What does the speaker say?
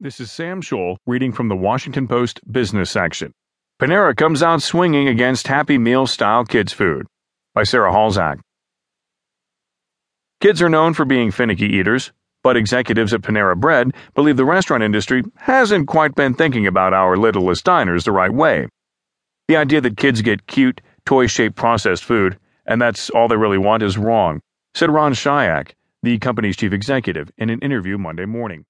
This is Sam Scholl reading from the Washington Post business section. Panera comes out swinging against Happy Meal style kids' food by Sarah Halzack. Kids are known for being finicky eaters, but executives at Panera Bread believe the restaurant industry hasn't quite been thinking about our littlest diners the right way. The idea that kids get cute, toy shaped processed food, and that's all they really want, is wrong, said Ron Shaich, the company's chief executive, in an interview Monday morning.